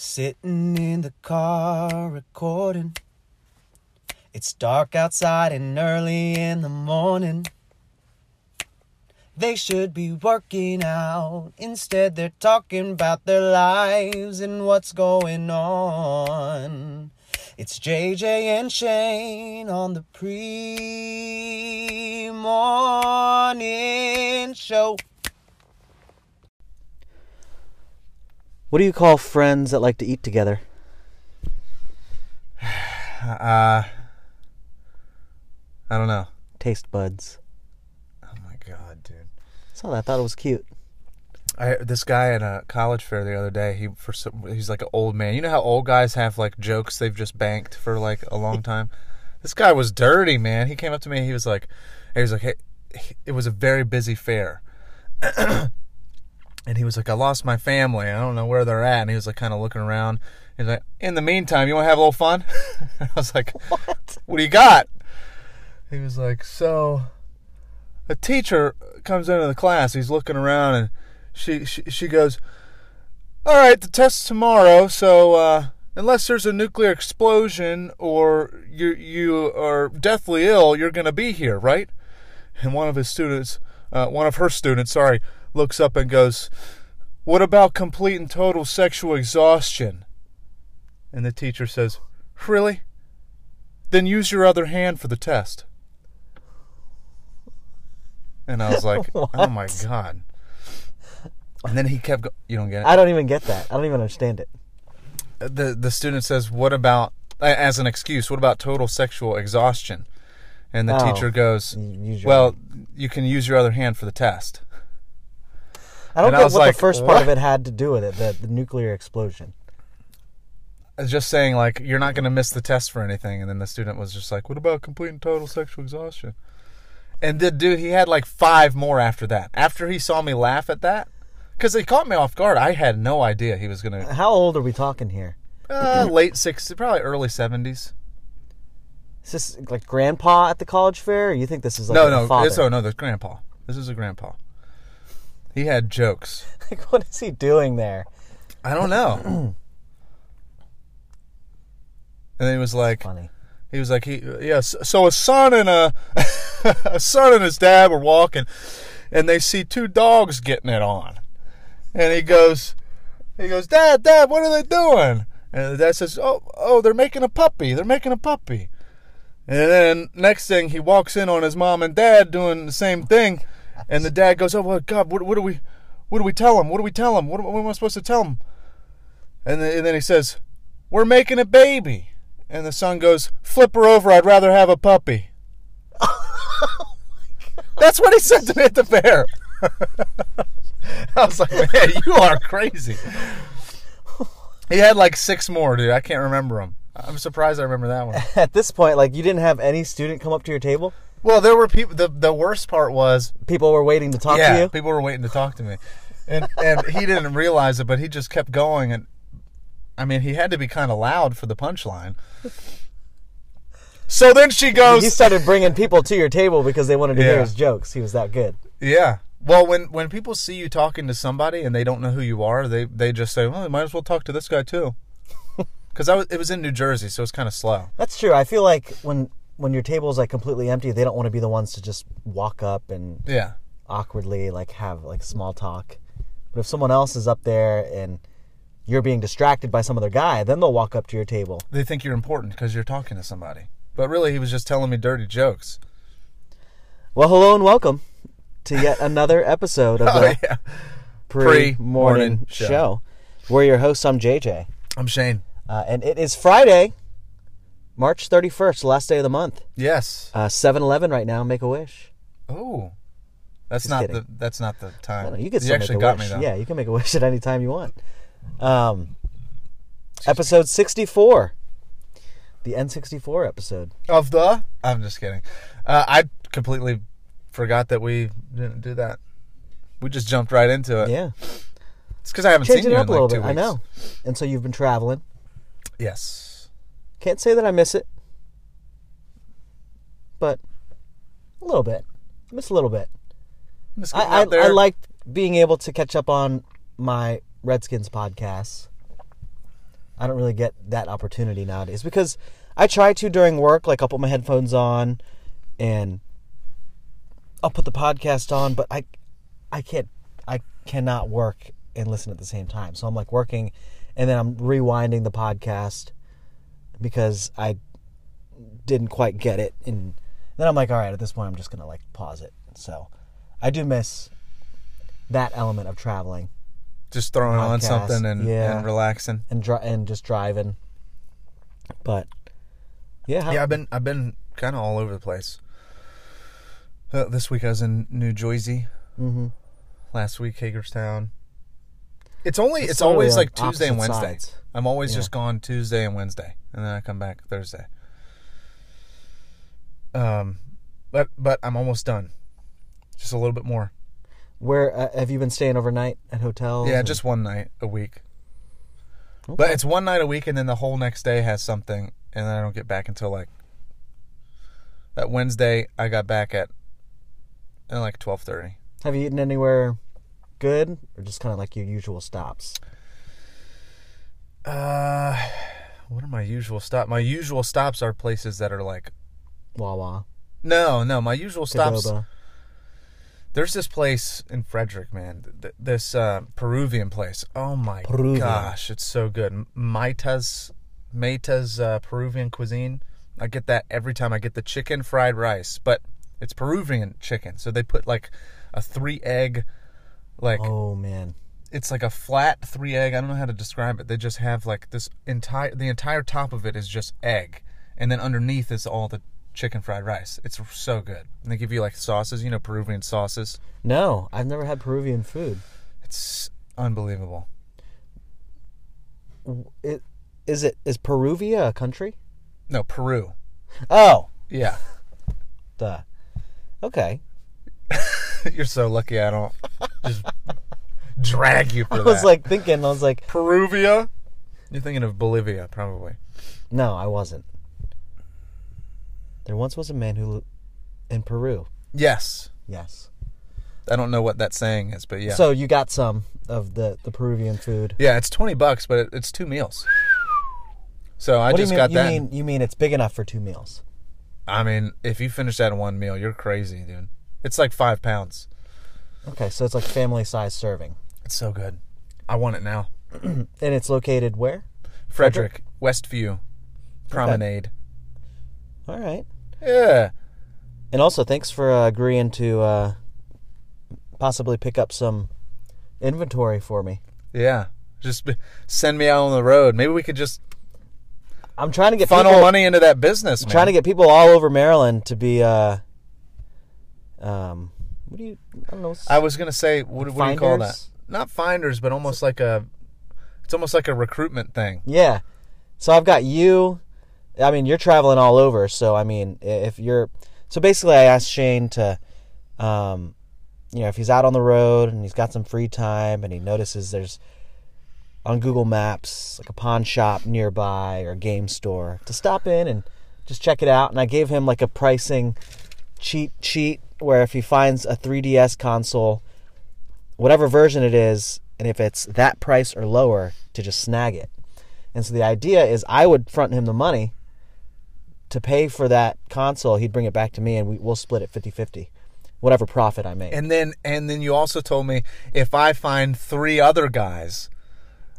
Sitting in the car recording. It's dark outside and early in the morning. They should be working out. Instead, they're talking about their lives and what's going on. It's JJ and Shane on the pre morning show. What do you call friends that like to eat together? Uh, I don't know. Taste buds. Oh my god, dude. Saw that. I thought it was cute. I this guy at a college fair the other day. He for some, he's like an old man. You know how old guys have like jokes they've just banked for like a long time. this guy was dirty, man. He came up to me. He was like, he was like, hey, it was a very busy fair. and he was like, I lost my family. I don't know where they're at. And he was like, kind of looking around. He's like, in the meantime, you want to have a little fun? I was like, what? What do you got? He was like, so a teacher comes into the class. He's looking around and she she, she goes, all right, the test's tomorrow. So uh, unless there's a nuclear explosion or you you are deathly ill, you're gonna be here, right? And one of his students, uh, one of her students, sorry, looks up and goes, "What about complete and total sexual exhaustion?" And the teacher says, "Really? Then use your other hand for the test." And I was like, "Oh my god!" And then he kept. Go- you don't get it. I don't even get that. I don't even understand it. the the student says, "What about as an excuse? What about total sexual exhaustion?" And the Oh, teacher goes, you use your "Well, you can use your other hand for the test." I don't and get was what like, the first part of it had to do with it. The, the nuclear explosion. Just saying like you're not going to miss the test for anything. And then the student was just like, "What about complete and total sexual exhaustion?" And the dude, he had like five more after that. After he saw me laugh at that, because he caught me off guard. I had no idea he was going to How old are we talking here? uh, late sixties, probably early seventies. Is this like grandpa at the college fair? Or you think this is like No, no, father? it's, oh no, the grandpa. This is a grandpa. He had jokes. Like, what is he doing there? I don't know. and then he was like, Funny. he was like, he yes. So a son and a a son and his dad were walking, and they see two dogs getting it on, and he goes, he goes, Dad, Dad, what are they doing? And the dad says, Oh, oh, they're making a puppy. They're making a puppy. And then next thing, he walks in on his mom and dad doing the same thing, and the dad goes, "Oh, well, God, what, what do we, what do we tell him? What do we tell him? What, what am I supposed to tell him?" And then, and then he says, "We're making a baby." And the son goes, "Flip her over. I'd rather have a puppy." Oh That's what he said to me at the fair. I was like, "Man, you are crazy." He had like six more, dude. I can't remember them. I'm surprised I remember that one. At this point, like you didn't have any student come up to your table. Well, there were people. The the worst part was, People were waiting to talk yeah, to you. people were waiting to talk to me, and and he didn't realize it, but he just kept going, and I mean, he had to be kind of loud for the punchline. So then she goes, He started bringing people to your table because they wanted to hear his jokes. He was that good. yeah. Well, when when people see you talking to somebody and they don't know who you are, they they just say, well, they might as well talk to this guy too, because I was it was in New Jersey, so it's kind of slow. That's true. I feel like when when your table is like completely empty, they don't want to be the ones to just walk up and Yeah. awkwardly like have like small talk. But if someone else is up there and you're being distracted by some other guy, then they'll walk up to your table. They think you're important because you're talking to somebody, but really he was just telling me dirty jokes. Well, hello and welcome to yet another episode of Oh the yeah. pre-morning Pre-morning show. show. We're your hosts. I'm JJ, I'm Shane. uh, and it is Friday, March 31st, last day of the month. Yes. Uh, 7-Eleven right now. Make a wish. Oh, that's Just not kidding. the that's not the time. you can you actually make a got wish. me though. Yeah, you can make a wish at any time you want. Um, episode 64. The N64 episode. Of the? I'm just kidding. Uh, I completely forgot that we didn't do that. We just jumped right into it. Yeah. It's because I haven't Changing seen it you up in a like little bit. I know. And so you've been traveling. Yes. Can't say that I miss it. But a little bit. Miss a little bit. I, I. I liked being able to catch up on my Redskins podcasts. I don't really get that opportunity nowadays because I try to during work. Like I'll put my headphones on, and I'll put the podcast on, but I, I can't, I cannot work and listen at the same time. So I'm like working, and then I'm rewinding the podcast because I didn't quite get it, and then I'm like, all right, at this point, I'm just gonna like pause it. So I do miss that element of traveling Just throwing on something and, yeah. and relaxing. and dri- and just driving. But yeah, how- Yeah, I've been I've been kind of all over the place. Uh, this week I was in New Jersey. Mhm. Last week Hagerstown. It's only it's, It's always like Tuesday and Wednesday. sides. I'm always Yeah. just gone Tuesday and Wednesday, and then I come back Thursday. Um, but but I'm almost done. Just a little bit more. where uh, have you been staying overnight at hotels? Yeah, and- just one night a week. Okay. But it's one night a week, and then the whole next day has something, and then I don't get back until like that Wednesday. I got back at at like twelve thirty. Have you eaten anywhere good, or just kind of like your usual stops? Uh, what are my usual stop? My usual stops are places that are like Wawa, no, no. My usual stops. Qdoba. There's this place in Frederick, man. th- This uh, Peruvian place. Oh my Peruvian. gosh, it's so good. Maita's, Maita's uh, Peruvian cuisine. I get that every time. I get the chicken fried rice, but it's Peruvian chicken. So they put like a three egg, like Oh man, it's like a flat three egg. I don't know how to describe it. They just have like this entire the entire top of it is just egg, and then underneath is all the chicken fried rice. It's so good. And they give you like sauces, you know, Peruvian sauces. no, I've never had Peruvian food. It's unbelievable. It, is it is Peruvia a country? No, Peru. Oh, Yeah. duh. Okay, You're so lucky I don't just drag you for I that. was like thinking, I was like, Peruvia? You're thinking of Bolivia, probably. no, I wasn't. There once was a man who, in Peru. Yes. Yes. I don't know what that saying is, but yeah. So you got some of the the Peruvian food. yeah, it's 20 bucks, but it, it's two meals. So I what just do you mean? got you that. mean you mean it's big enough for two meals? I mean, if you finish that in one meal, you're crazy, dude. It's like five pounds. Okay, so it's like family size serving, It's so good. I want it now. and it's located where? Frederick, Westview, Promenade. All right. Yeah. And also, thanks for uh, agreeing to uh, possibly pick up some inventory for me. Yeah. Just b- send me out on the road. Maybe we could just I'm trying to get funnel people, money into that business, man. trying to get people all over Maryland to be uh, um, what do you? I don't know. I was gonna say, what, what do you call that? Not finders, but almost like a. It's almost like a recruitment thing. Yeah. So I've got you. I mean, you're traveling all over. So I mean, if you're, so basically, I asked Shane to, um, you know, if he's out on the road and he's got some free time and he notices there's on Google Maps like a pawn shop nearby or a game store to stop in and just check it out. And I gave him like a pricing cheat sheet where if he finds a 3DS console, whatever version it is, and if it's that price or lower, to just snag it. And so the idea is I would front him the money to pay for that console. He'd bring it back to me and we, we'll split it 50 50, whatever profit I make. And then, and then you also told me if I find three other guys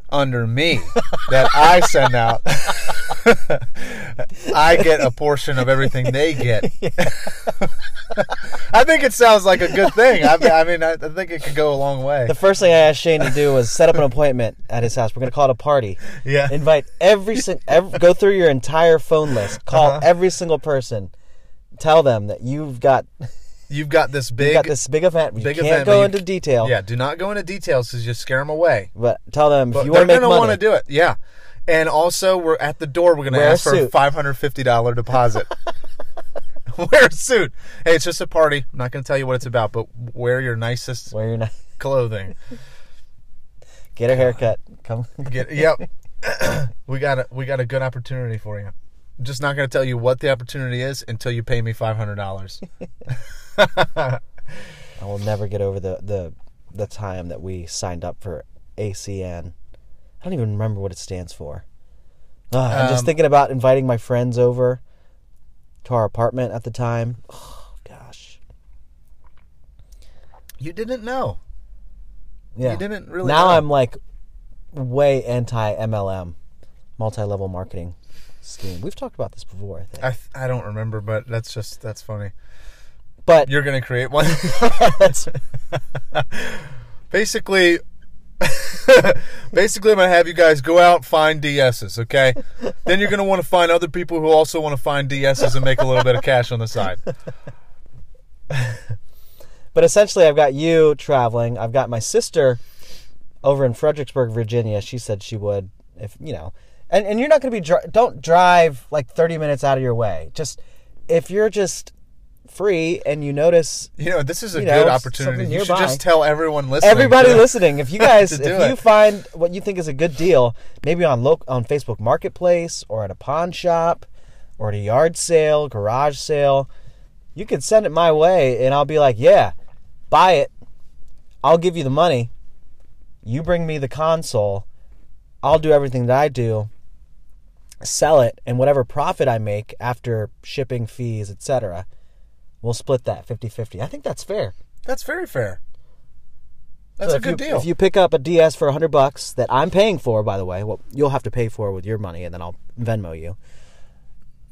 under me that I send out, I get a portion of everything they get. I think it sounds like a good thing. I, I mean, I, I think it could go a long way. the first thing I asked Shane to do was set up an appointment at his house. We're going to call it a party. Yeah. Invite every single, go through your entire phone list, call Uh-huh. every single person, tell them that you've got, You've got this big, got this big event. You big can't event, go but you- into detail. yeah. Do not go into details because you scare them away. But tell them if you want to make gonna money. want to do it. Yeah. And also, we're at the door. We're gonna ask for a five hundred fifty dollar deposit. wear a suit. Hey, it's just a party. I'm not gonna tell you what it's about, but wear your nicest Where you're not, clothing. get a haircut. Come. Get yep. we got a we got a good opportunity for you. I'm just not gonna tell you what the opportunity is until you pay me five hundred dollars. I will never get over the, the the time that we signed up for ACN. I don't even remember what it stands for. I'm just Um, thinking about inviting my friends over to our apartment at the time. Oh gosh. You didn't know. Yeah. You didn't really. now know. I'm like way anti MLM, multi-level marketing scheme. We've talked about this before, I think. I th- I don't remember, but that's just that's funny. but You're gonna create one. basically, basically, I'm gonna have you guys go out find DSs. Okay. then you're gonna want to find other people who also want to find DSs and make a little bit of cash on the side. But essentially, I've got you traveling. I've got my sister over in Fredericksburg, Virginia. She said she would, if you know, and and you're not going to be don't drive like 30 minutes out of your way. Just if you're just free and you notice You know, this is a You good know, opportunity. You should just tell everyone listening. everybody to- listening, if you guys if do you find what you think is a good deal, maybe on on Facebook Marketplace or at a pawn shop or at a yard sale, garage sale, you can send it my way and I'll be like, "Yeah, buy it. I'll give you the money. You bring me the console. I'll do everything that I do. Sell it and whatever profit I make after shipping fees, etc. We'll split that 50-50. I think that's fair. That's very fair. That's So a good you, deal. If you pick up a DS for hundred bucks that I'm paying for, by the way, well, you'll have to pay for with your money, and then I'll Venmo you.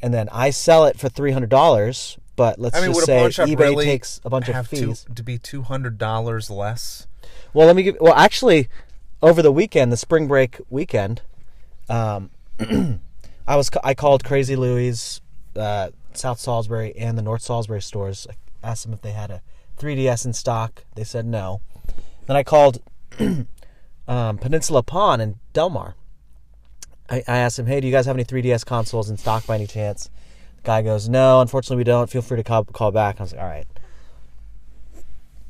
And then I sell it for three hundred dollars. But let's I mean, just say eBay really takes a bunch of have fees. to, to be two hundred dollars less? Well, let me give. Well, actually, over the weekend, the spring break weekend, um, I was I called Crazy Louie's, uh, South Salisbury, and the North Salisbury stores. I asked them if they had a 3DS in stock. They said no. Then I called um, Peninsula Pawn in Delmar. I, I asked him, "Hey, do you guys have any 3DS consoles in stock by any chance?" The guy goes, "No, unfortunately, we don't. Feel free to call, call back." I was like, "All right."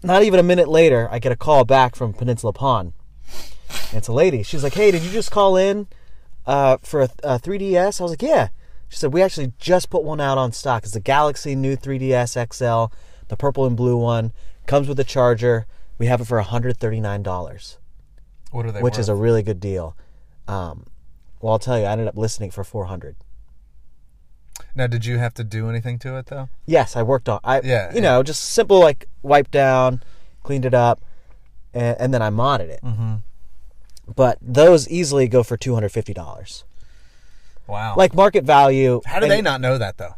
Not even a minute later, I get a call back from Peninsula Pawn. It's a lady. She's like, "Hey, did you just call in uh, for a, a 3DS?" I was like, "Yeah." She said, "We actually just put one out on stock. It's the Galaxy new 3DS XL, the purple and blue one. Comes with a charger. We have it for 139 dollars, What are they? which worth? is a really good deal." Um, well, I'll tell you, I ended up listening for 400. now. Did you have to do anything to it though? Yes, I worked on. I Yeah, you yeah. know, just simple like wipe down, cleaned it up, and, and then I modded it. Mm-hmm. But those easily go for two hundred fifty dollars. Wow. Like market value. how do and- they not know that though?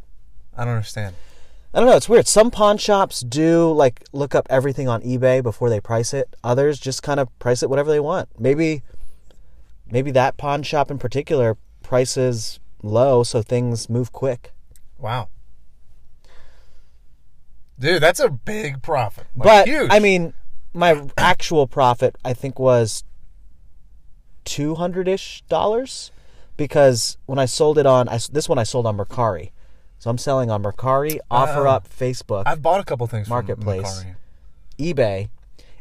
I don't understand. I don't know. It's weird. Some pawn shops do like look up everything on eBay before they price it. Others just kind of price it whatever they want. Maybe, maybe that pawn shop in particular prices low so things move quick. Wow. Dude, that's a big profit. Like, but huge. I mean, my actual profit I think was two hundred ish dollars because when I sold it on I, this one I sold on Mercari, so I'm selling on Mercari, Offer Oh. Up, Facebook, I've bought a couple things from Marketplace. Mercari. eBay,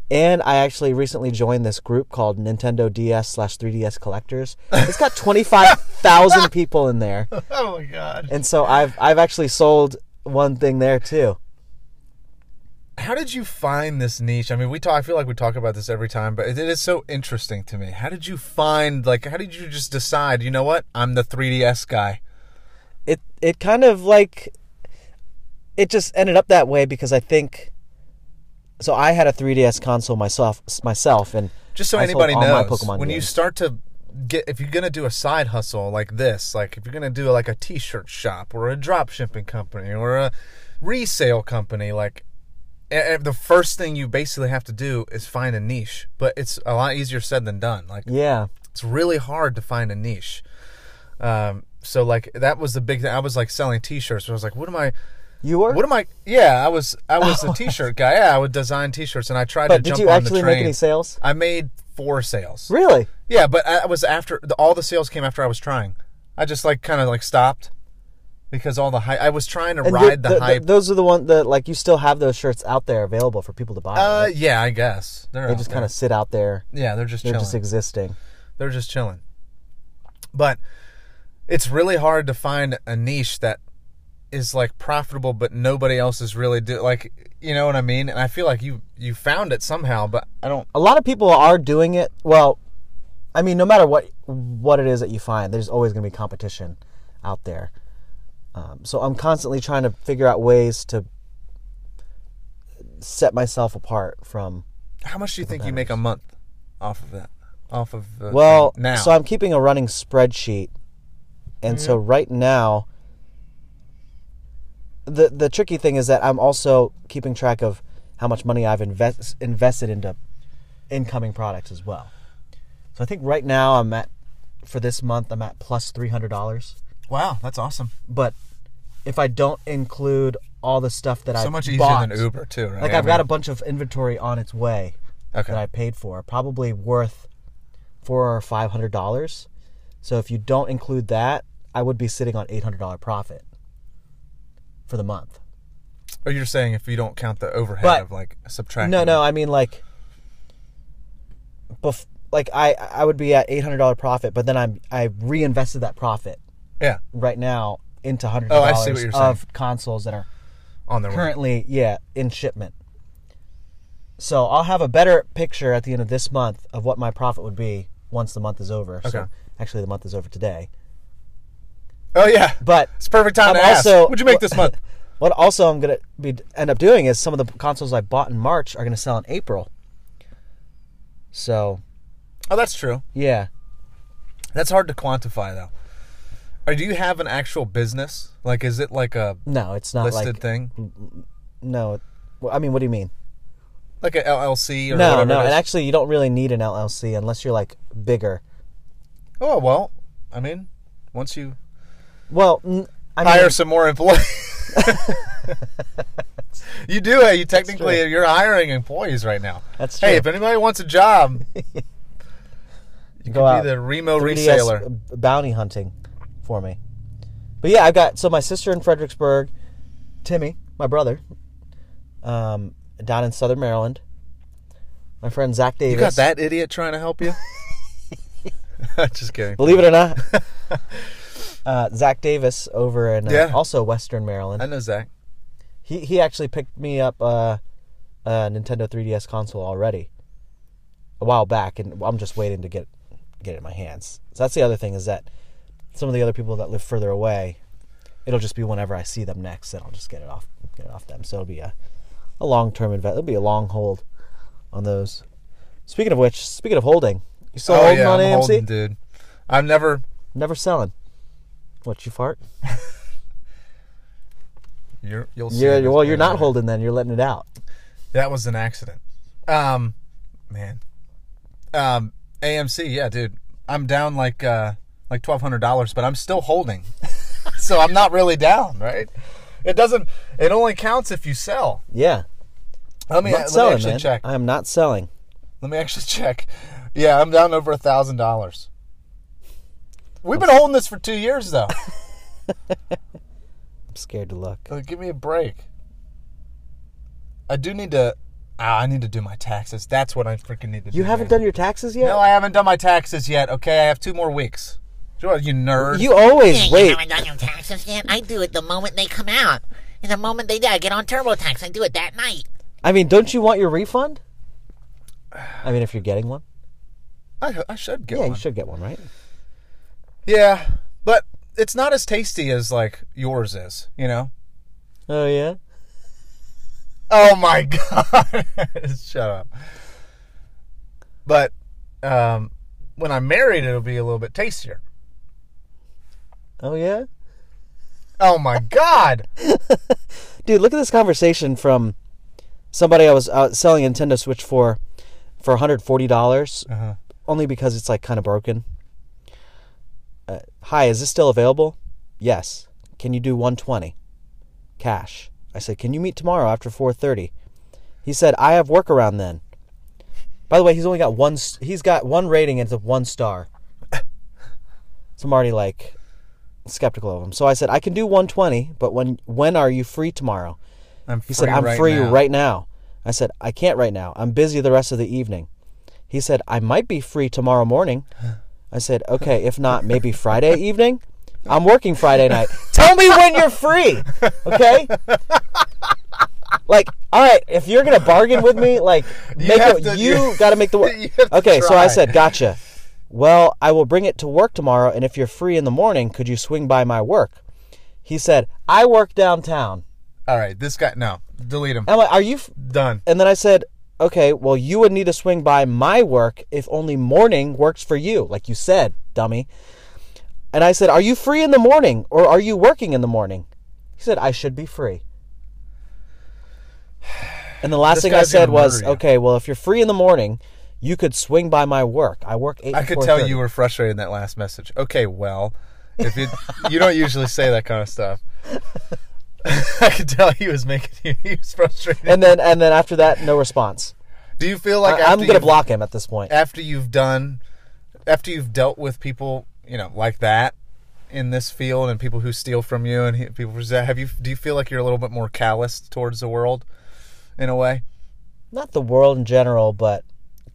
and I actually recently joined this group called Nintendo DS slash 3DS collectors. It's got twenty five thousand people in there, Oh my god. and so I've I've actually sold one thing there too. How did you find this niche? I mean, we talk. I feel like we talk about this every time, but it, it is so interesting to me. How did you find? Like, how did you just decide? You know what? I'm the 3DS guy. it it kind of like it just ended up that way because I think so I had a 3DS console myself myself and Just so anybody knows, Pokemon when you start to get, if you're gonna do a side hustle like this, like if you're gonna do like a T-shirt shop or a drop shipping company or a resale company, like the first thing you basically have to do is find a niche. But it's a lot easier said than done. Like yeah it's really hard to find a niche. Um, so like that was the big thing. I was like selling T-shirts. So I was like, what am I? you were What am I? Yeah, I was. I was a T-shirt guy. Yeah, I would design T-shirts, and I tried to but did you actually make any sales I made four sales. really Yeah, but I was after the, all the sales came after I was trying. I just like kind of like stopped because all the hype. I was trying to and ride you- the, hype. those are the one that like you still have those shirts out there available for people to buy uh, right? yeah, I guess they're they just kind of sit out there yeah, they're just they're chilling. just existing they're just chilling. But it's really hard to find a niche that is like profitable, but nobody else is really do like you know what I mean. And I feel like you you found it somehow, but I don't. a lot of people are doing it well I mean, no matter what what it is that you find, there's always going to be competition out there. Um, so I'm constantly trying to figure out ways to set myself apart from. How much do you think you make a month off of that? Off of the Well, now. so I'm keeping a running spreadsheet, and so right now, the the tricky thing is that I'm also keeping track of how much money I've invest, invested into incoming products as well. So I think right now I'm at for this month I'm at plus three hundred dollars. Wow, that's awesome. But if I don't include all the stuff that I So much easier bought, than Uber too, right? like I I've got a bunch of inventory on its way Okay. that I paid for, probably worth four or five hundred dollars. So if you don't include that, I would be sitting on eight hundred dollar profit for the month. Or you're saying if you don't count the overhead But- of like subtracting. No, no, I mean like, bef- like I I would be at eight hundred dollar profit, but then I'm I reinvested that profit Yeah, right now into hundreds Oh, of I see dollars you're of consoles that are on their way. currently yeah in shipment. So I'll have a better picture at the end of this month of what my profit would be once the month is over. Okay. So actually, the month is over today. Oh yeah, But it's perfect time I'm to ask. also- What'd you make this month? what also I'm gonna be end up doing is some of the consoles I bought in March are gonna sell in April. So Oh, that's true. yeah, That's hard to quantify though. Or do you have an actual business? Like, is it like a no, it's not listed like thing, no. well, I mean, what do you mean? like a LLC or No, whatever? no, and actually, you don't really need an LLC unless you're like bigger. oh well, I mean, once you Well, I mean, hire some more employees. you do it. You technically you're hiring employees right now. That's true. Hey, if anybody wants a job, you Go out, be the Remo 3DS reseller. bounty hunting for me. But yeah, I've got so my sister in Fredericksburg, Timmy, my brother, um, down in Southern Maryland. My friend Zach Davis. You got that idiot trying to help you? Just kidding. Believe it or not, uh, Zach Davis over in uh, Yeah. also Western Maryland. I know Zach. He he actually picked me up uh, a Nintendo 3DS console already a while back, and I'm just waiting to get get it in my hands. So that's the other thing is that some of the other people that live further away, it'll just be whenever I see them next, and I'll just get it off get it off them. So it'll be a a long term invest. It'll be a long hold on those. Speaking of which, speaking of holding, you still oh holding yeah, on I'm AMC? holding, dude. I've never. Never selling. What you fart? You're, you'll see. You're, well, you're not later. holding. Then you're letting it out. That was an accident. Um, man. Um, AMC, yeah, dude. I'm down like uh like twelve hundred dollars, but I'm still holding. so I'm not really down, right? It doesn't. It only counts if you sell. Yeah, Let me, I'm not let me selling, actually man. check. I am not selling. Let me actually check. Yeah, I'm down over a thousand dollars. We've been holding this for two years, though. I'm scared to look. Uh, give me a break. I do need to. Ah, I need to do my taxes. That's what I freaking need to do. You haven't man. done your taxes yet? No, I haven't done my taxes yet. Okay, I have two more weeks. Sure, you nerd. You always Yeah, you haven't done your taxes yet? I do it the moment they come out. And the moment they do, I get on TurboTax. I do it that night. I mean, don't you want your refund? I mean, if you're getting one, I, I should get yeah, one. you should get one, right? Yeah, but it's not as tasty as like yours is. You know. Oh yeah. Oh my god! Shut up. But um, when I'm married, it'll be a little bit tastier. Oh yeah. Oh my god! Dude, look at this conversation from somebody I was uh, selling a Nintendo Switch for for 140 dollars, Uh-huh. only because it's like kind of broken. Uh, hi, is this still available? Yes. Can you do 120 cash? I said, "Can you meet tomorrow after 4:30?" He said, "I have work around then." By the way, he's only got one. He's got one rating and it's a one star. So I'm already like skeptical of him. So I said, "I can do 120, but when when are you free tomorrow?" I'm He said, "I'm right free now." right now." I said, "I can't right now. I'm busy the rest of the evening." He said, "I might be free tomorrow morning." I said, "Okay, if not, maybe Friday evening." I'm working Friday night. Tell me when you're free, okay? Like, all right, if you're gonna bargain with me, like, make it, to- you you- got to make the work. Okay, so. I said, "Gotcha." Well, I will bring it to work tomorrow, and if you're free in the morning, could you swing by my work? He said, I work downtown. All right, this guy. No, delete him. I'm like, Are you. F-? Done. And then I said, Okay, well, you would need to swing by my work if only morning works for you, like you said, dummy. And I said, Are you free in the morning or are you working in the morning? He said, I should be free. And the last This thing I said was, you. Okay, well, if you're free in the morning, you could swing by my work. I work 8 I could tell 4:30." you were frustrated in that last message. Okay, well, if you you don't usually say that kind of stuff. I could tell he was making you. He was frustrated. And then, and then after that, no response. Do you feel like I, I'm going to block him at this point. after you've done after you've dealt with people you know like that in this field and people who steal from you and he- people who have you do you feel like you're a little bit more callous towards the world in a way Not the world in general, but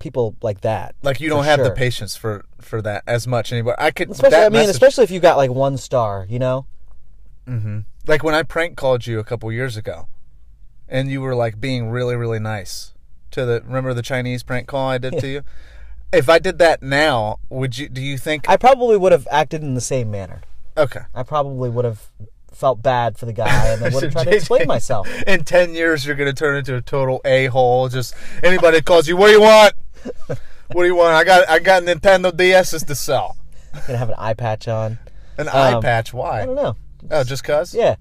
people like that. like you don't have the patience for for that as much anymore i could Especially, I mean, message- especially if you got like one star, you know. Mm-hmm. like when i prank called you a couple years ago and you were like being really really nice to the remember the chinese prank call i did to you if i did that now would you do you think I probably would have acted in the same manner. okay I probably would have felt bad for the guy and then would have tried to explain myself. In ten years, you're gonna turn into a total a hole. Just anybody calls you, what do you want? What do you want? I got I got Nintendo DSs to sell. I'm Gonna have an eye patch on. An eye patch? Why? I don't know. Oh, just cause? Yeah.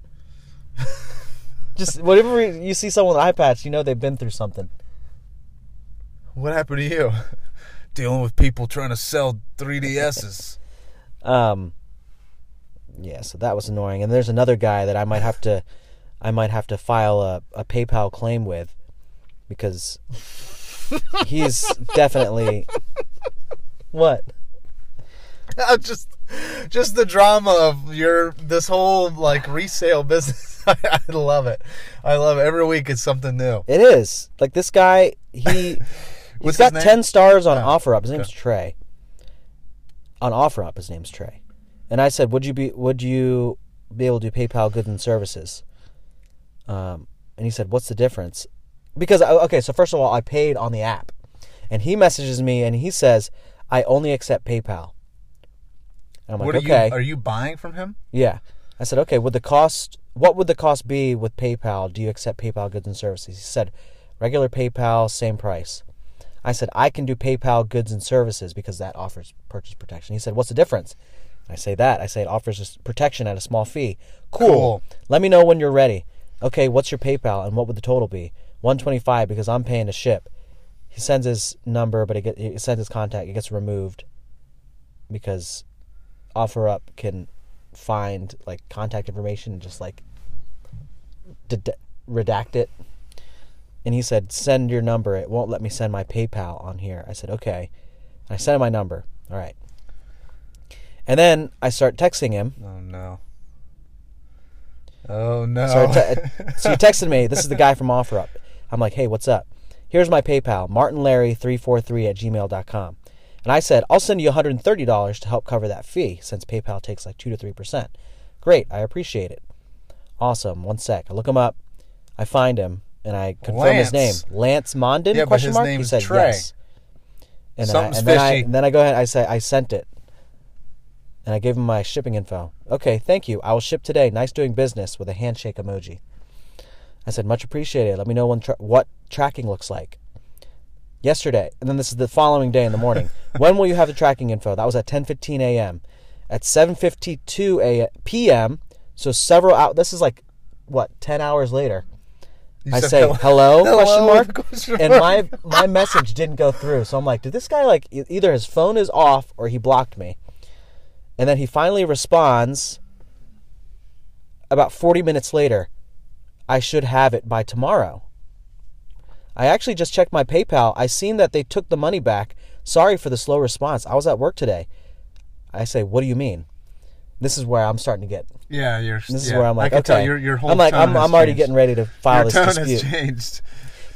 Just whatever you see someone with an eye patch, you know they've been through something. What happened to you? Dealing with people trying to sell 3DSs. Um, yeah, so that was annoying. And there's another guy that I might have to, I might have to file a, a PayPal claim with, because he's definitely what? Just just the drama of your this whole like resale business. I, I love it. I love it. Every week it's something new. It is like this guy. He What's he's got name? ten stars on Oh, OfferUp. His name's. Trey. On OfferUp, his name's Trey. And I said, "Would you be Would you be able to do PayPal goods and services?" Um, and he said, "What's the difference?" Because okay, so first of all, I paid on the app, and he messages me and he says, "I only accept PayPal." And I'm like, What are "Okay, you are you buying from him? yeah." I said, "Okay, would the cost? What would the cost be with PayPal? Do you accept PayPal goods and services?" He said, "Regular PayPal, same price." I said, "I can do PayPal goods and services because that offers purchase protection." He said, "What's the difference?" I say that. I say it offers protection at a small fee. Cool. Cool. Let me know when you're ready. Okay, what's your PayPal and what would the total be? 125 because I'm paying to ship. He sends his number, but it get, he sends his contact. It gets removed because OfferUp can find like contact information and just like ded- redact it. And he said, "Send your number. It won't let me send my PayPal on here." I said, "Okay." I sent him my number. All right. And then I start texting him. Oh no. Oh no. So, te- so he texted me. This is the guy from OfferUp. I'm like, hey, what's up? Here's my PayPal, martinlarry343 at gmail.com. And I said, I'll send you $130 to help cover that fee since PayPal takes like 2 to 3%. Great. I appreciate it. Awesome. One sec. I look him up. I find him and I confirm his name. Lance. Lance Mondin? Yeah, but question his mark? he name's said Trey. yes. And then, I, and, then I, fishy. and then I go ahead. I say I sent it, and I gave him my shipping info. Okay, thank you. I will ship today. Nice doing business with a handshake emoji. I said much appreciated. Let me know when tra- what tracking looks like. Yesterday, and then this is the following day in the morning. when will you have the tracking info? That was at 10:15 a.m. At 7:52 a p.m. So several out. This is like what 10 hours later. You I say hello- hello, question mark, question and mark. my my message didn't go through. So I'm like, did this guy like either his phone is off or he blocked me? And then he finally responds. About 40 minutes later, I should have it by tomorrow. I actually just checked my PayPal. I seen that they took the money back. Sorry for the slow response. I was at work today. I say, what do you mean? This is where I'm starting to get. Yeah, you're. This is yeah. where I'm like, okay. tell your your whole. I'm like, I'm, I'm already changed. getting ready to file Your this tone dispute. has changed.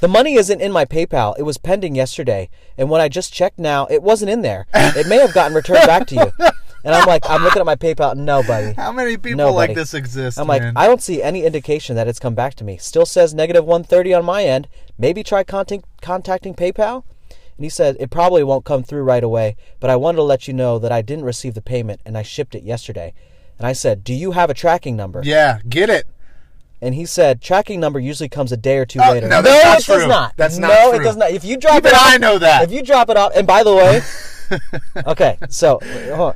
The money isn't in my PayPal. It was pending yesterday, and when I just checked now, it wasn't in there. It may have gotten returned back to you. And I'm like, I'm looking at my PayPal. No, buddy. How many people Nobody. like this exist? I'm like, man? I don't see any indication that it's come back to me. Still says negative 130 on my end. Maybe try contact, contacting PayPal. And he said, It probably won't come through right away, but I wanted to let you know that I didn't receive the payment and I shipped it yesterday. And I said, Do you have a tracking number? Yeah, get it. And he said, Tracking number usually comes a day or two Oh, later. no, that's not it true. does not. That's not true. no, it does not. If you drop Even it off, I know that. If you drop it off, and by the way, okay, so hold on.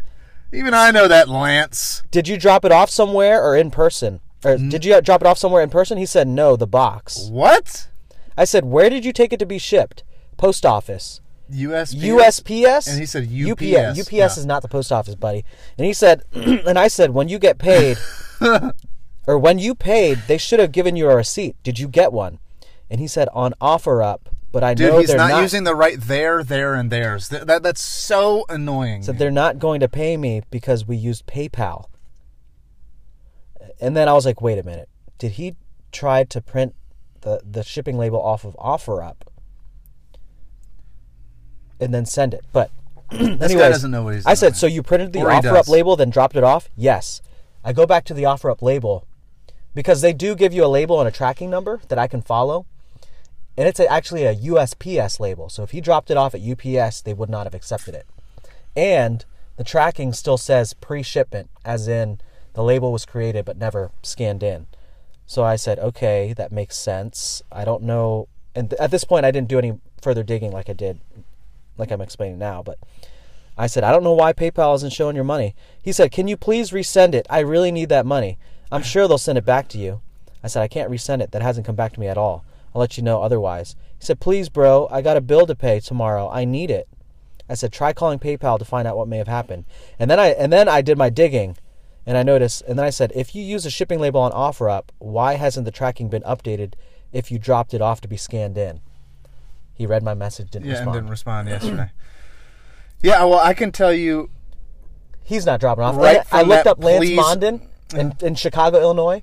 Even I know that, Lance. did you drop it off somewhere or in person? Or did you drop it off somewhere in person? He said, No, the box. What? I said, Where did you take it to be shipped? Post office. USPS. USPS? And he said UPS. UPS. UPS Yeah. is not the post office, buddy. And he said, and I said, when you get paid, or when you paid, they should have given you a receipt. Did you get one? And he said, on offer up, but I Dude, know he's not, not, using the right there, there, and theirs. Th- that, that's so annoying. said they're not going to pay me because we used PayPal. And then I was like, wait a minute. Did he try to print the, the shipping label off of OfferUp and then send it? But this guy anyways, doesn't know what he's I said, so you printed the OfferUp label, then dropped it off? Yes. I go back to the OfferUp label because they do give you a label and a tracking number that I can follow. And it's actually a USPS label. So if he dropped it off at UPS, they would not have accepted it. And the tracking still says pre shipment, as in the label was created but never scanned in. So I said, okay, that makes sense. I don't know. And th- at this point, I didn't do any further digging like I did, like I'm explaining now. But I said, I don't know why PayPal isn't showing your money. He said, Can you please resend it? I really need that money. I'm sure they'll send it back to you. I said, I can't resend it. That hasn't come back to me at all. I'll let you know otherwise. He said, Please, bro, I got a bill to pay tomorrow. I need it. I said, try calling PayPal to find out what may have happened. And then I and then I did my digging and I noticed and then I said, if you use a shipping label on OfferUp, why hasn't the tracking been updated if you dropped it off to be scanned in? He read my message, didn't yeah, respond. and didn't respond yesterday. yeah, well, I can tell you. He's not dropping off. Right And I looked up Lance please- Mondin in, in Chicago, Illinois,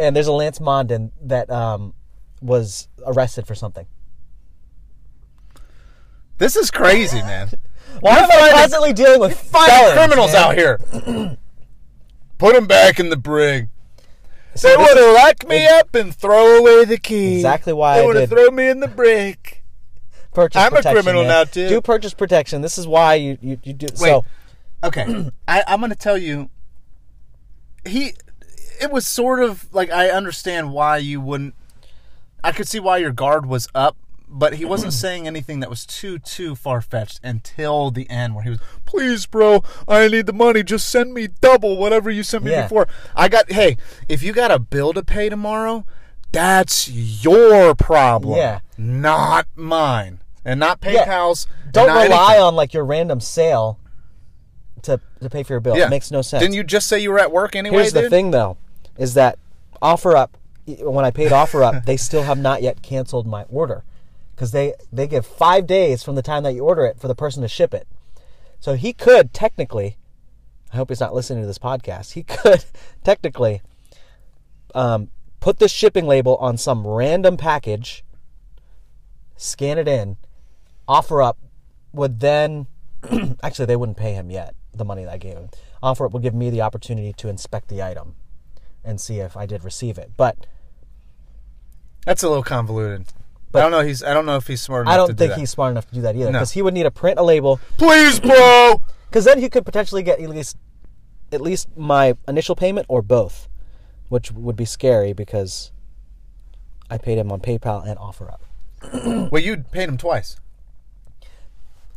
and there's a Lance Mondin that um, was arrested for something. This is crazy, man. Why am I constantly dealing with felons, criminals man? out here. Put them back in the brig. See, They would have locked me up and throw away the key. Exactly why they would have thrown me in the brig. purchase I'm a criminal man. now, too. Do purchase protection. This is why you you, you do. Wait. So Okay, I, I'm going to tell you. He, it was sort of like I understand why you wouldn't. I could see why your guard was up, but he wasn't saying anything that was too too far fetched until the end, where he was, "Please, bro, I need the money. Just send me double whatever you sent me Yeah. before." I got. Hey, if you got a bill to pay tomorrow, that's your problem. Yeah. not mine, and not Yeah. PayPal's. don't not rely anything. on like your random sale to to pay for your bill. Yeah. It makes no sense. Didn't you just say you were at work anyway? Here's the dude? thing, though, is that OfferUp, when I paid OfferUp, they still have not yet canceled my order because they they give five days from the time that you order it for the person to ship it. So he could technically, I hope he's not listening to this podcast. He could technically um, put this shipping label on some random package, scan it in, OfferUp would then actually they wouldn't pay him yet the money that I gave him. OfferUp would give me the opportunity to inspect the item and see if I did receive it. But That's a little convoluted. But- I don't know. He's. I don't know if he's smart enough I to don't do think that. he's smart enough to do that either No. because he would need to print a label Please, bro. because then he could potentially get at least at least my initial payment or both, which would be scary because I paid him on PayPal and OfferUp. well, you paid him twice.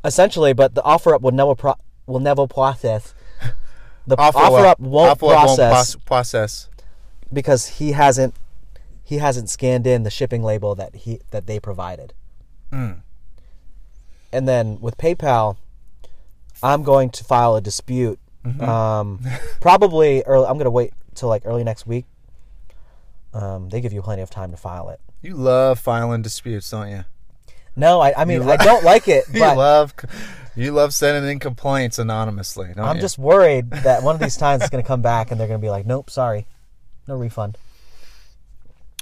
Essentially, but the OfferUp will never pro- will never process. The Offer OfferUp won't Offer up process pos- process. Because he hasn't he hasn't scanned in the shipping label that he that they provided. Hmm. And then with PayPal, I'm going to file a dispute. Mm-hmm. Um, probably early, I'm going to wait till like early next week. Um, they give you plenty of time to file it. You love filing disputes, don't you? No, I, I mean lo- I don't like it, You but love. You love sending in complaints anonymously, don't I'm you? just worried that one of these times it's going to come back and they're going to be like, "Nope, sorry, no refund."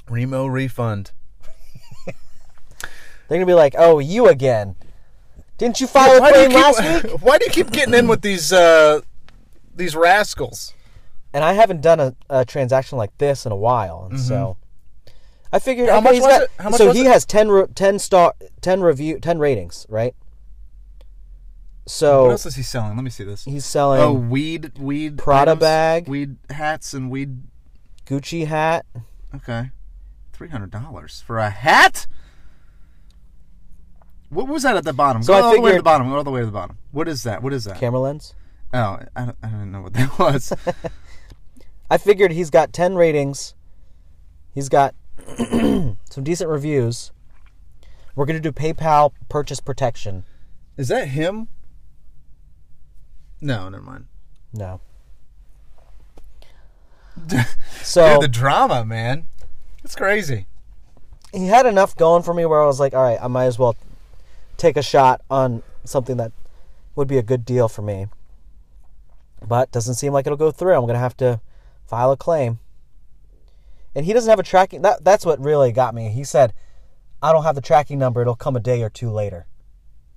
Remo refund. They're going to be like, "Oh, you again? Didn't you file a Why claim last week?" Why do you keep getting in with these uh, these rascals? and I haven't done a, a transaction like this in a while, and so I figured How okay, much was got, it? How much so he it? has 10, re- 10 star 10 review 10 ratings, right? So What else is he selling? Let me see this. he's selling Oh, weed, weed, Prada items? bag. weed hats, and weed. Gucci hat. Okay, three hundred dollars for a hat. What was that at the bottom? So Go I all the way to the bottom. Go all the way to the bottom. What is that? What is that? camera lens. Oh, I don't, I don't know what that was. I figured he's got 10 ratings. He's got some decent reviews. We're going to do PayPal purchase protection. is that him? No, never mind. No. So Dude, the drama, man. It's crazy. he had enough going for me where I was like, all right, I might as well take a shot on something that would be a good deal for me. But doesn't seem like it'll go through. I'm to have to file a claim. And he doesn't have a tracking that that's what really got me. He said, "I don't have the tracking number. It'll come a day or two later."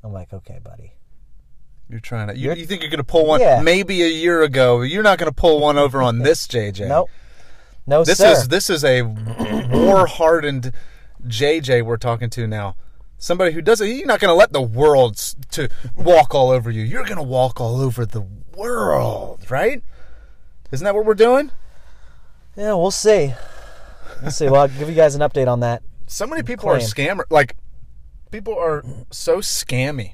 I'm like, "Okay, buddy." You're trying to. You, You're- think you're gonna pull one? Yeah. Maybe a year ago. You're not gonna pull one over on this JJ. Nope. No, This sir. is this is a war hardened JJ we're talking to now. Somebody who doesn't. You're not going to let the world to walk all over you. You're going to walk all over the world, right? Isn't that what we're doing? yeah, we'll see. We'll see. Well, I'll give you guys an update on that. So many people are Claim. scammer. Like people are so scammy.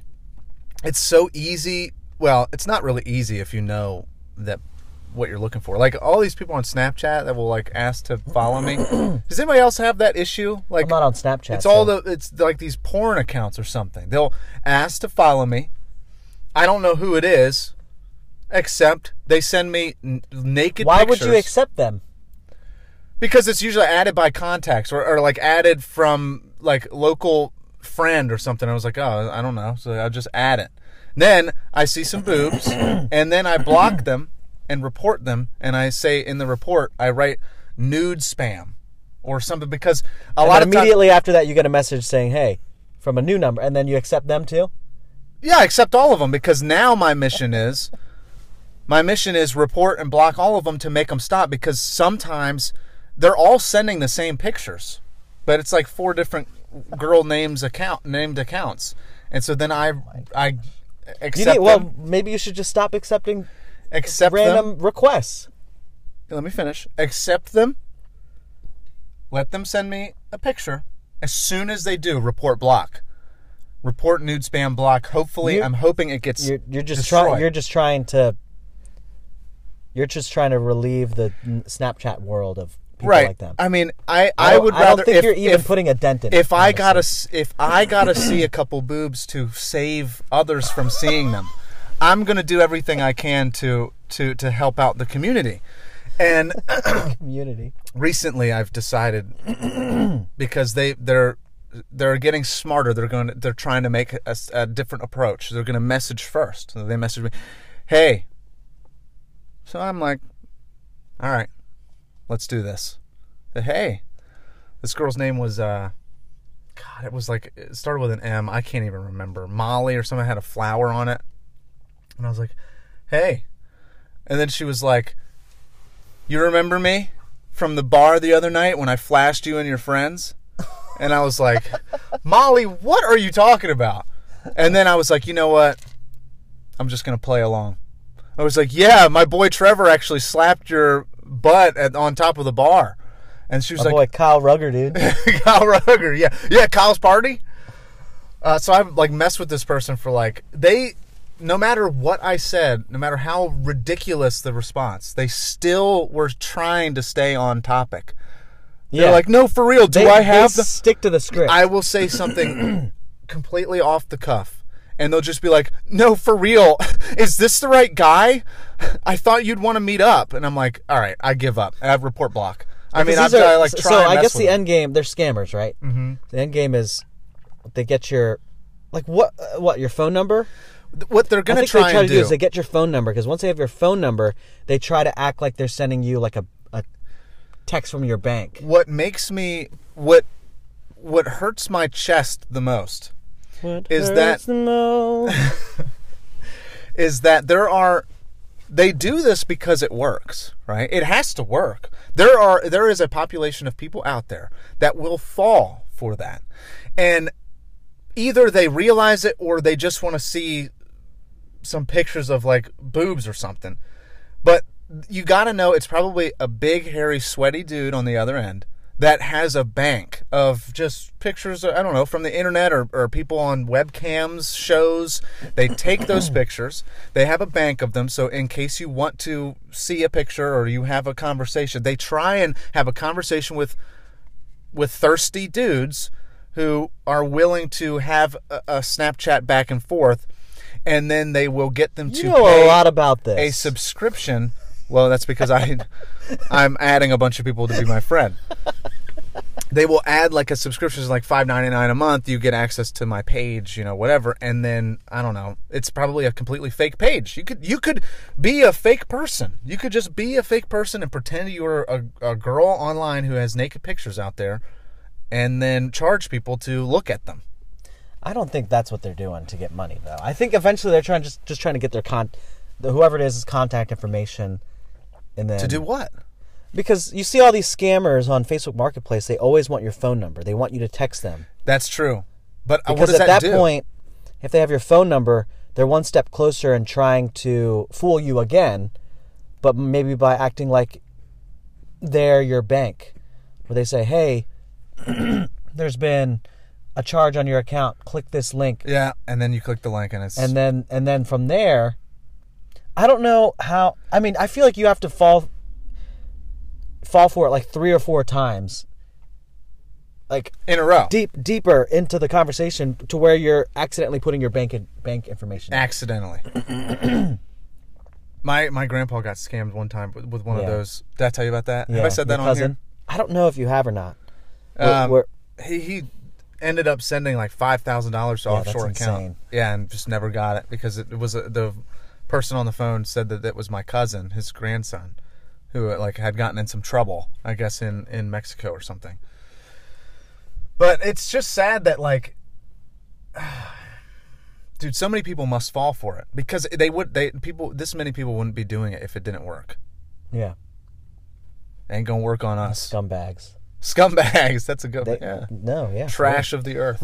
It's so easy. Well, it's not really easy if you know that what you're looking for. Like all these people on Snapchat that will like ask to follow me. Does anybody else have that issue? Like I'm not on Snapchat. It's all so- the it's like these porn accounts or something. They'll ask to follow me. I don't know who it is, except they send me n- naked. Why pictures would you accept them? Because it's usually added by contacts or, or like added from like local friend or something. I was like, oh, I don't know, so I'll just add it. Then I see some boobs, and then I block them and report them, and I say in the report I write nude spam or something because a And lot of immediately after that, you get a message saying, "Hey," from a new number, and then you accept them too. Yeah, I accept all of them because now my mission is my mission is report and block all of them to make them stop because sometimes they're all sending the same pictures, but it's like four different girl names account named accounts, and so then I oh I You accept need, well, them, maybe you should just stop accepting accept random them. requests. Let me finish. Accept them. Let them send me a picture. As soon as they do, report block. Report nude spam block. Hopefully, You- I'm hoping it gets. You're you're just trying. You're just trying to. You're just trying to relieve the Snapchat world of people right. like them. I mean, I I, don't- would I rather don't think if, you're even if, putting a dent in. it, if I honestly. gotta if I gotta see a couple boobs to save others from seeing them, I'm gonna do everything I can to to to help out the community. And community. recently, I've decided because they they're they're getting smarter. They're going. To, they're trying to make a different approach. They're going to message first. They message me, "Hey." So I'm like, "All right, let's do this." Hey, this girl's name was uh, God. It was like it started with an M. I can't even remember. Molly or something had a flower on it, and I was like, "Hey," and then she was like, "You remember me?" from the bar the other night when I flashed you and your friends? And I was like, Molly, what are you talking about? And then I was like, you know what? I'm just going to play along. I was like, yeah, my boy Trevor actually slapped your butt at, on top of the bar. And she was My like, boy Kyle Rugger, dude. Kyle Rugger, yeah, yeah, Kyle's party. Uh, so I've like messed with this person for like they, no matter what I said, no matter how ridiculous the response, they still were trying to stay on topic. Yeah, They're like, no, for real, do they, I have the? stick to the script? I will say something completely off the cuff, and they'll just be like, no, for real, is this the right guy? I thought you'd want to meet up, and I'm like, all right, I give up. I have report block. I mean, I'm these are- I like so I guess the them. end game. They're scammers, right? Mm-hmm. The end game is they get your like what uh, what your phone number. what they're gonna try, they try and to do do is they get your phone number because once they have your phone number, they try to act like they're sending you like a, a text from your bank. what makes me what what hurts my chest the most What Is that- is that there are they do this because it works, right? It has to work. There are there is a population of people out there that will fall for that. And either they realize it or they just want to see some pictures of like boobs or something. But you got to know it's probably a big hairy sweaty dude on the other end that has a bank of just pictures I don't know from the internet or, or people on webcams shows they take those pictures they have a bank of them so in case you want to see a picture or you have a conversation they try and have a conversation with with thirsty dudes who are willing to have a, a Snapchat back and forth and then they will get them You to know pay a lot about this. a subscription. Well, that's because I I'm adding a bunch of people to be my friend. They will add like a subscription is like five ninety nine a month. You get access to my page, you know, whatever, and then I don't know. It's probably a completely fake page. You could you could be a fake person. You could just be a fake person and pretend you're a, a girl online who has naked pictures out there, and then charge people to look at them. I don't think that's what they're doing to get money, though. I think eventually they're trying just just trying to get their con, whoever it is, is contact information, and then To do what? because you see all these scammers on Facebook Marketplace. They always want your phone number. They want you to text them That's true. But uh, what because does at that, that, do? point, if they have your phone number, they're one step closer in trying to fool you again, but maybe by acting like they're your bank, where they say, "Hey, there's been a charge on your account. Click this link." yeah, and then you click the link and it's and then and then from there i don't know how i mean i feel like you have to fall fall for it like three or four times like in a row. deep deeper into the conversation to where you're accidentally putting your bank in, bank information accidentally. my my grandpa got scammed one time with, with one Yeah. of those. Did I tell you about that? Yeah, Have I said that your on cousin here? i don't know if you have or not We're- Um, we're- he he ended up sending like five thousand dollars to Yeah, offshore account. Yeah, and just never got it because it, was a, the person on the phone said that it was my cousin, his grandson, who uh, like had gotten in some trouble, I guess in in Mexico or something. But it's just sad that like. Dude, so many people must fall for it because they would. They people. This many people wouldn't be doing it if it didn't work. yeah Ain't gonna work on us. scumbags Scumbags. That's a good. they, yeah. no yeah Trash of the earth.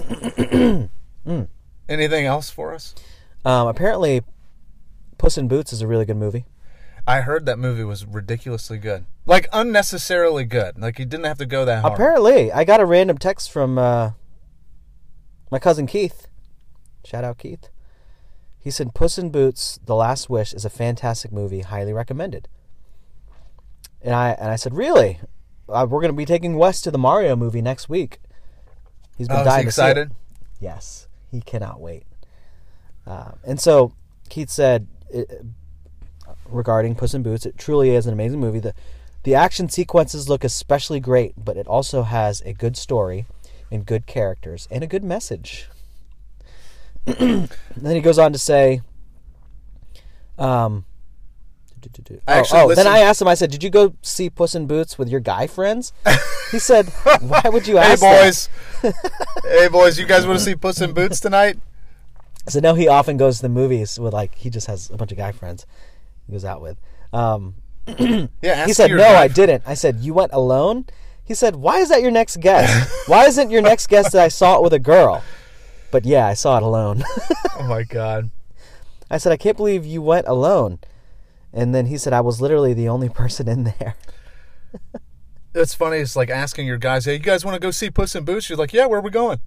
Anything else for us? um apparently puss in boots is a really good movie I heard that movie was ridiculously good. Like unnecessarily good. Like you didn't have to go that hard. Apparently, I got a random text from uh, my cousin Keith. Shout out Keith. He said, "Puss in Boots: The Last Wish is a fantastic movie, highly recommended." And I and I said, "Really? Uh, we're going to be taking Wes to the Mario movie next week." He's been Oh, dying he to see it. Yes, he cannot wait. Uh, and so Keith said it, regarding Puss in Boots, it truly is an amazing movie. The the action sequences look especially great, but it also has a good story and good characters and a good message. then he goes on to say, um, I oh, actually oh, then I asked him. I said, "Did you go see Puss in Boots with your guy friends?" He said, "Why would you Hey ask that?" boys. hey boys, you guys want to see Puss in Boots tonight? So now he often goes to the movies with like he just has a bunch of guy friends he goes out with. Um, Yeah. he said, "No, guy- I didn't." I said, "You went alone." He said, "Why is that your next guest? Why isn't your next guest that I saw it with a girl?" But yeah, I saw it alone. Oh my god. I said, "I can't believe you went alone." And then he said, "I was literally the only person in there." It's funny. It's like asking your guys, "Hey, you guys want to go see Puss in Boots?" You're like, "Yeah, where are we going?"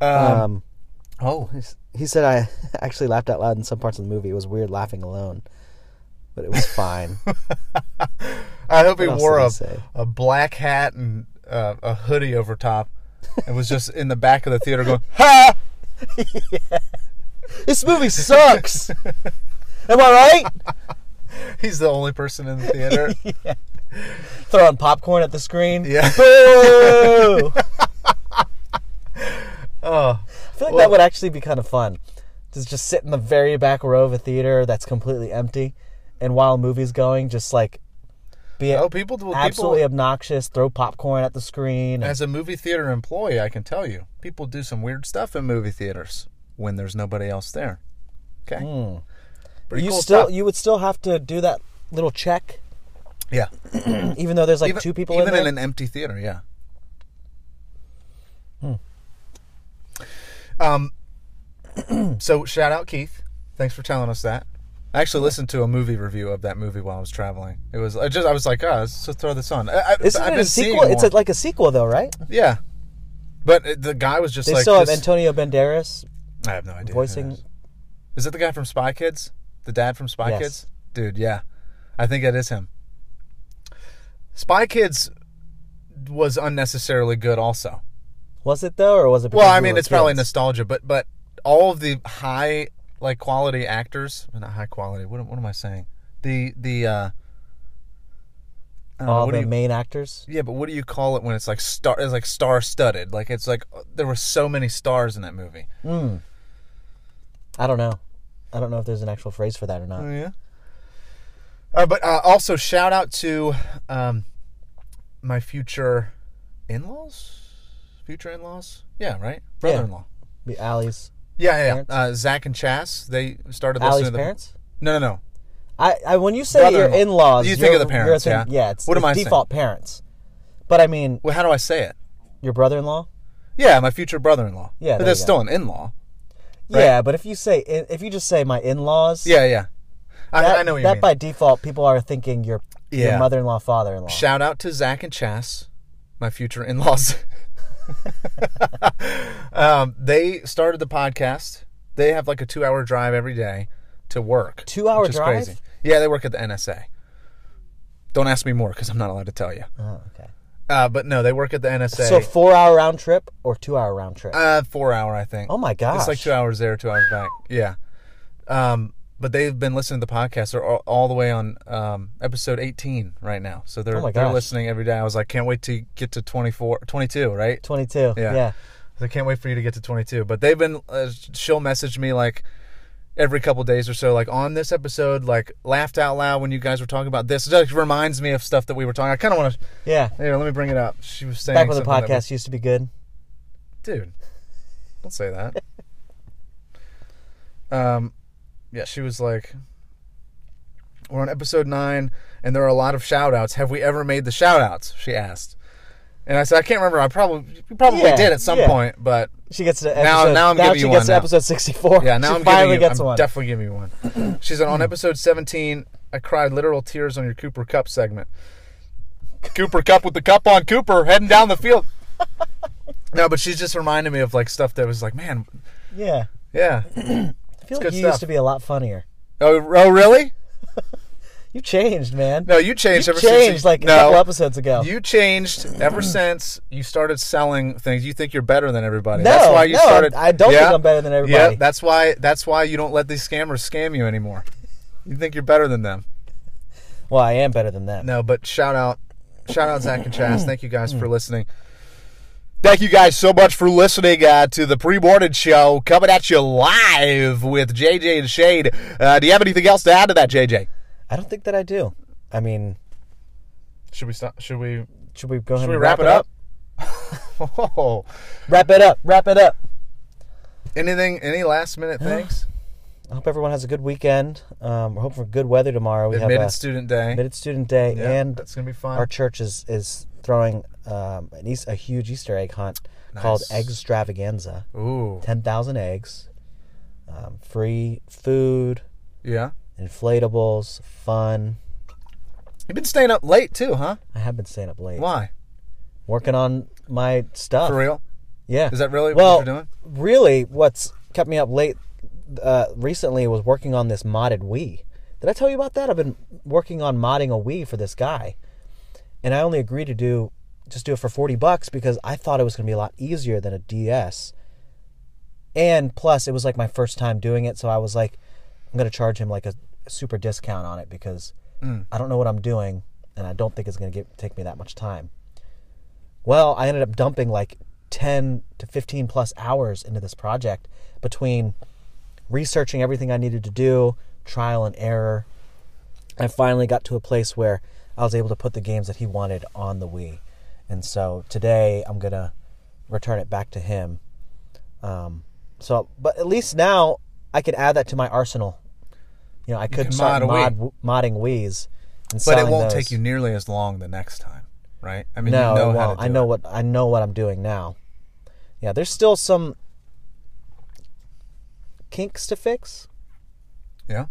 Um, Um, oh, he said, "I actually laughed out loud in some parts of the movie. It was weird laughing alone, but it was fine." I hope he wore did he a, a black hat and uh, a hoodie over top, and was just in the back of the theater going, "Ha!" this movie sucks. Am I right? He's the only person in the theater. Throwing popcorn at the screen. yeah. Boo! Oh, I feel like that would actually be kind of fun. To just sit in the very back row of a theater that's completely empty, and while a movie's going, just like be Oh, people will absolutely people obnoxious, throw popcorn at the screen. and- as a movie theater employee, I can tell you, people do some weird stuff in movie theaters when there's nobody else there. Okay. Hmm. Pretty you cool still stuff. you would still have to do that little check, yeah. even though there's like even, two people even in there. in an empty theater, yeah. Hmm. Um. so shout out Keith. Thanks for telling us that. I actually listened to a movie review of that movie while I was traveling. It was I just I was like, oh, let's just throw this on. I, Isn't I've it a sequel? It's a, like a sequel though, right? yeah, but it- the guy was just They like still have this- Antonio Banderas I have no idea. voicing. Is it the guy from Spy Kids? The dad from Spy Yes. Kids? Dude, yeah, I think it is him. Spy Kids was unnecessarily good, also. Was it though, or was it? Well, I mean, it's probably nostalgia, but but all of the high like quality actors, well, not high quality. What am- what am I saying? The the uh, I don't know, all the you- main actors. yeah, but what do you call it when it's like star? It's like star studded. Like it's like uh, there were so many stars in that movie. I don't know. I don't know if there's an actual phrase for that or not. Oh, yeah. Uh, but uh, also shout out to um, my future in-laws, future in-laws. Yeah, right. Brother-in-law. The Allie's Yeah, yeah. yeah. Uh, Zach and Chas. They started Allie's listening the parents. No, no, no. I, I when you say your in-laws, You think of the parents, thinking- yeah. yeah. It's, What am it's I saying? default parents. But I mean, Well, how do I say it? your brother-in-law. Yeah, my future brother-in-law. Yeah, but that's still an in-law. Yeah, but if you say if you just say my in-laws, Yeah, yeah. I, that, I know that mean. by default people are thinking your Yeah. your mother-in-law, father-in-law. Shout out to Zach and Chas, my future in-laws. um, they started the podcast. They have like a two-hour drive every day to work. Two-hour which is drive? Crazy. Yeah, they work at the NSA. Don't ask me more because I'm not allowed to tell you. oh, okay. Uh, but no, they work at the NSA. So four-hour round trip or two-hour round trip? uh, four hour, I think. oh my gosh! It's like two hours there, two hours back. Yeah. Um, but they've been listening to the podcast. They're all, all the way on um, episode 18 right now. So they're Oh they're listening every day. I was like, can't wait to get to 24, 22, right? Twenty-two. Yeah. Yeah. I can't wait for you to get to 22. But they've been, uh, she'll message me like every couple days or so, like on this episode, like laughed out loud when you guys were talking about this. It just reminds me of stuff that we were talking. I kind of want to, Yeah. here, let me bring it up. She was saying Back when the podcast used to be good. dude don't say that um yeah she was like we're on episode 9 and there are a lot of shout outs have we ever made the shout outs she asked and i said i can't remember i probably probably Yeah, did at some yeah. point but She gets to episode, Now- now I'm giving she you gets one to now. episode sixty-four. yeah now she i'm finally giving you gets i'm one. definitely giving you one she said on episode 17 i cried literal tears on your Cooper Kupp segment Cooper Kupp with the cup on cooper heading down the field no but she's just reminding me of like stuff that was like man yeah. yeah I feel like you stuff. used to be a lot funnier. Oh, oh really? You changed, man. No, you changed you ever since. changed you- like a couple episodes ago. You changed ever mm. since you started selling things. You think you're better than everybody. No, that's why you no, started. I don't think I'm better than everybody. Yeah, that's why. That's why you don't let these scammers scam you anymore. You think you're better than them. well, I am better than that. No, but shout out, shout out Zach and Chaz. Thank you guys for mm. listening. Thank you guys so much for listening uh, to the Pre Mornin' Show coming at you live with JJ and Shade. Uh, do you have anything else to add to that, JJ? I don't think that I do. I mean, Should we stop? Should we? should we go ahead Should we and wrap, it up? Oh. Wrap it up. Wrap it up. Anything? Any last minute things? I hope everyone has a good weekend. Um, we're hoping for good weather tomorrow. We Admitted have a Student Day. admitted student day, Yeah, and that's gonna be fun. our church is is throwing um, an Eas- a huge Easter egg hunt called Nice. Egg Extravaganza. Ooh, Ten thousand eggs, um, free food, yeah. inflatables, fun. You've been staying up late too, huh? I have been staying up late Why? working on my stuff. For real? Yeah. Is that really well, what you're doing? really, what's kept me up late uh, recently was working on this modded Wii. Did I tell you about that? I've been working on modding a Wii for this guy, and I only agreed to do just do it for forty bucks because I thought it was going to be a lot easier than a DS. And plus, it was like my first time doing it, so I was like, I'm going to charge him like a, a super discount on it because mm. I don't know what I'm doing, and I don't think it's going to take me that much time. Well, I ended up dumping like 10 to 15 plus hours into this project between researching everything I needed to do, trial and error. I finally got to a place where I was able to put the games that he wanted on the Wii. And so today I'm gonna return it back to him. Um, so, but at least now I can add that to my arsenal. You know, I could start mod mod, modding Wii's. And But it won't those. take you nearly as long the next time, right? I mean, no, you know it how won't. to do I know it. what I know what I'm doing now. Yeah, there's still some kinks to fix, Yeah,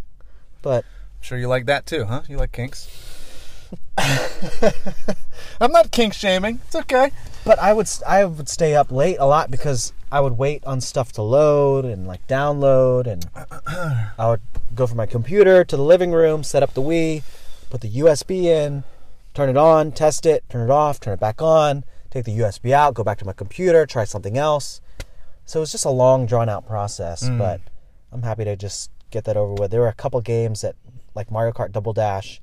but I'm sure you like that too, huh? You like kinks? I'm not kink shaming. It's okay. but I would I would stay up late a lot because I would wait on stuff to load and like download and I would go from my computer to the living room, set up the Wii, put the USB in, turn it on, test it, turn it off, turn it back on, take the USB out, go back to my computer, try something else. So it was just a long drawn out process, mm. but I'm happy to just get that over with. There were a couple games that like Mario Kart Double Dash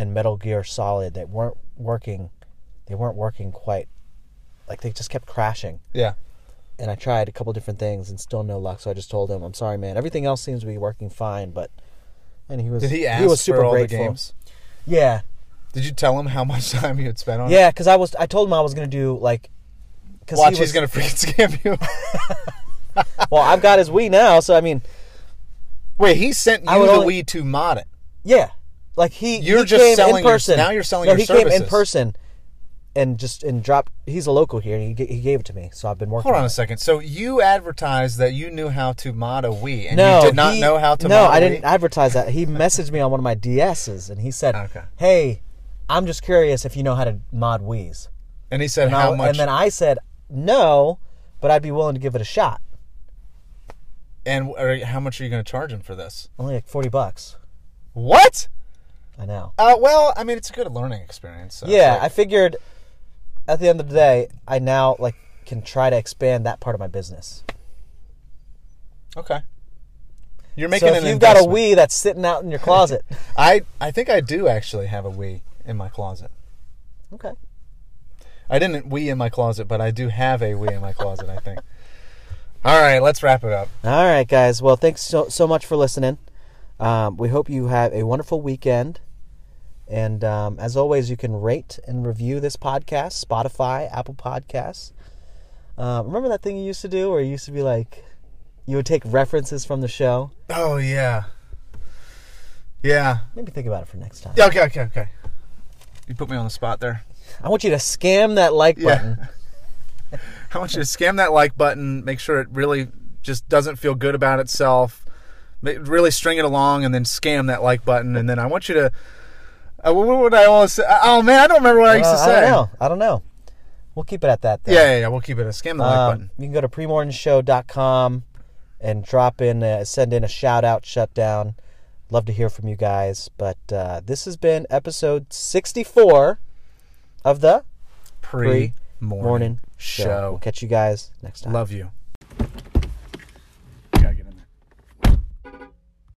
and Metal Gear Solid that weren't working. They weren't working quite like they just kept crashing. Yeah. And I tried a couple different things and still no luck. So I just told him, "I'm sorry, man. Everything else seems to be working fine." But and he was Did he ask he was super for all grateful. the games? Yeah, Did you tell him how much time you had spent on it? yeah. Because I was I told him I was gonna do like. Cause Watch, he he's gonna freaking scam you. Well, I've got his Wii now, so I mean, Wait, he sent you the only- Wii to mod it. yeah. Like he, You're he just came selling in your- person. now you're selling no, your he came in services. person, and just and dropped. He's a local here, and he he gave it to me. So I've been working. Hold on on a it. second. So you advertised that you knew how to mod a Wii, and no, you did not he- know how to No, mod a I didn't Wii? advertise that. He messaged me on one of my DSs, and he said, Okay. "Hey, I'm just curious if you know how to mod Wii's." And he said And, how I- much. and then I said, "No, but I'd be willing to give it a shot." and or how much are you going to charge him for this? Only like forty bucks. What? I know. Uh, well, I mean, it's a good learning experience. So yeah, like- I figured. At the end of the day, I now like can try to expand that part of my business. okay. You're making so if you've got a. Wii that's sitting out in your closet, I I think I do actually have a Wii in my closet. okay. I didn't Wii in my closet, but I do have a Wii in my closet. I think. All right, let's wrap it up. All right, guys. Well, thanks so so much for listening. Um, we hope you have a wonderful weekend. And um, as always, you can rate and review this podcast, Spotify, Apple Podcasts. Uh, remember that thing you used to do, where you used to be like, you would take references from the show. Oh yeah. Yeah. Maybe think about it for next time. Yeah, Okay. Okay. Okay. You put me on the spot there. I want you to scam that like Yeah. button. I want you to scam that like button. Make sure it really just doesn't feel good about itself. Really string it along, and then scam that like button. And then I want you to. Uh, what would I always say? Oh man, I don't remember what I used Uh, to I say. don't know. I don't know. We'll keep it at that. Then. Yeah, yeah, yeah. We'll keep it a scam the like Um, button. you can go to premorninshow.com and drop in, uh, send in a shout out, shutdown. Love to hear from you guys. But uh, this has been episode 64 of the Pre Morning morning Show. show. We'll catch you guys next time. Love you.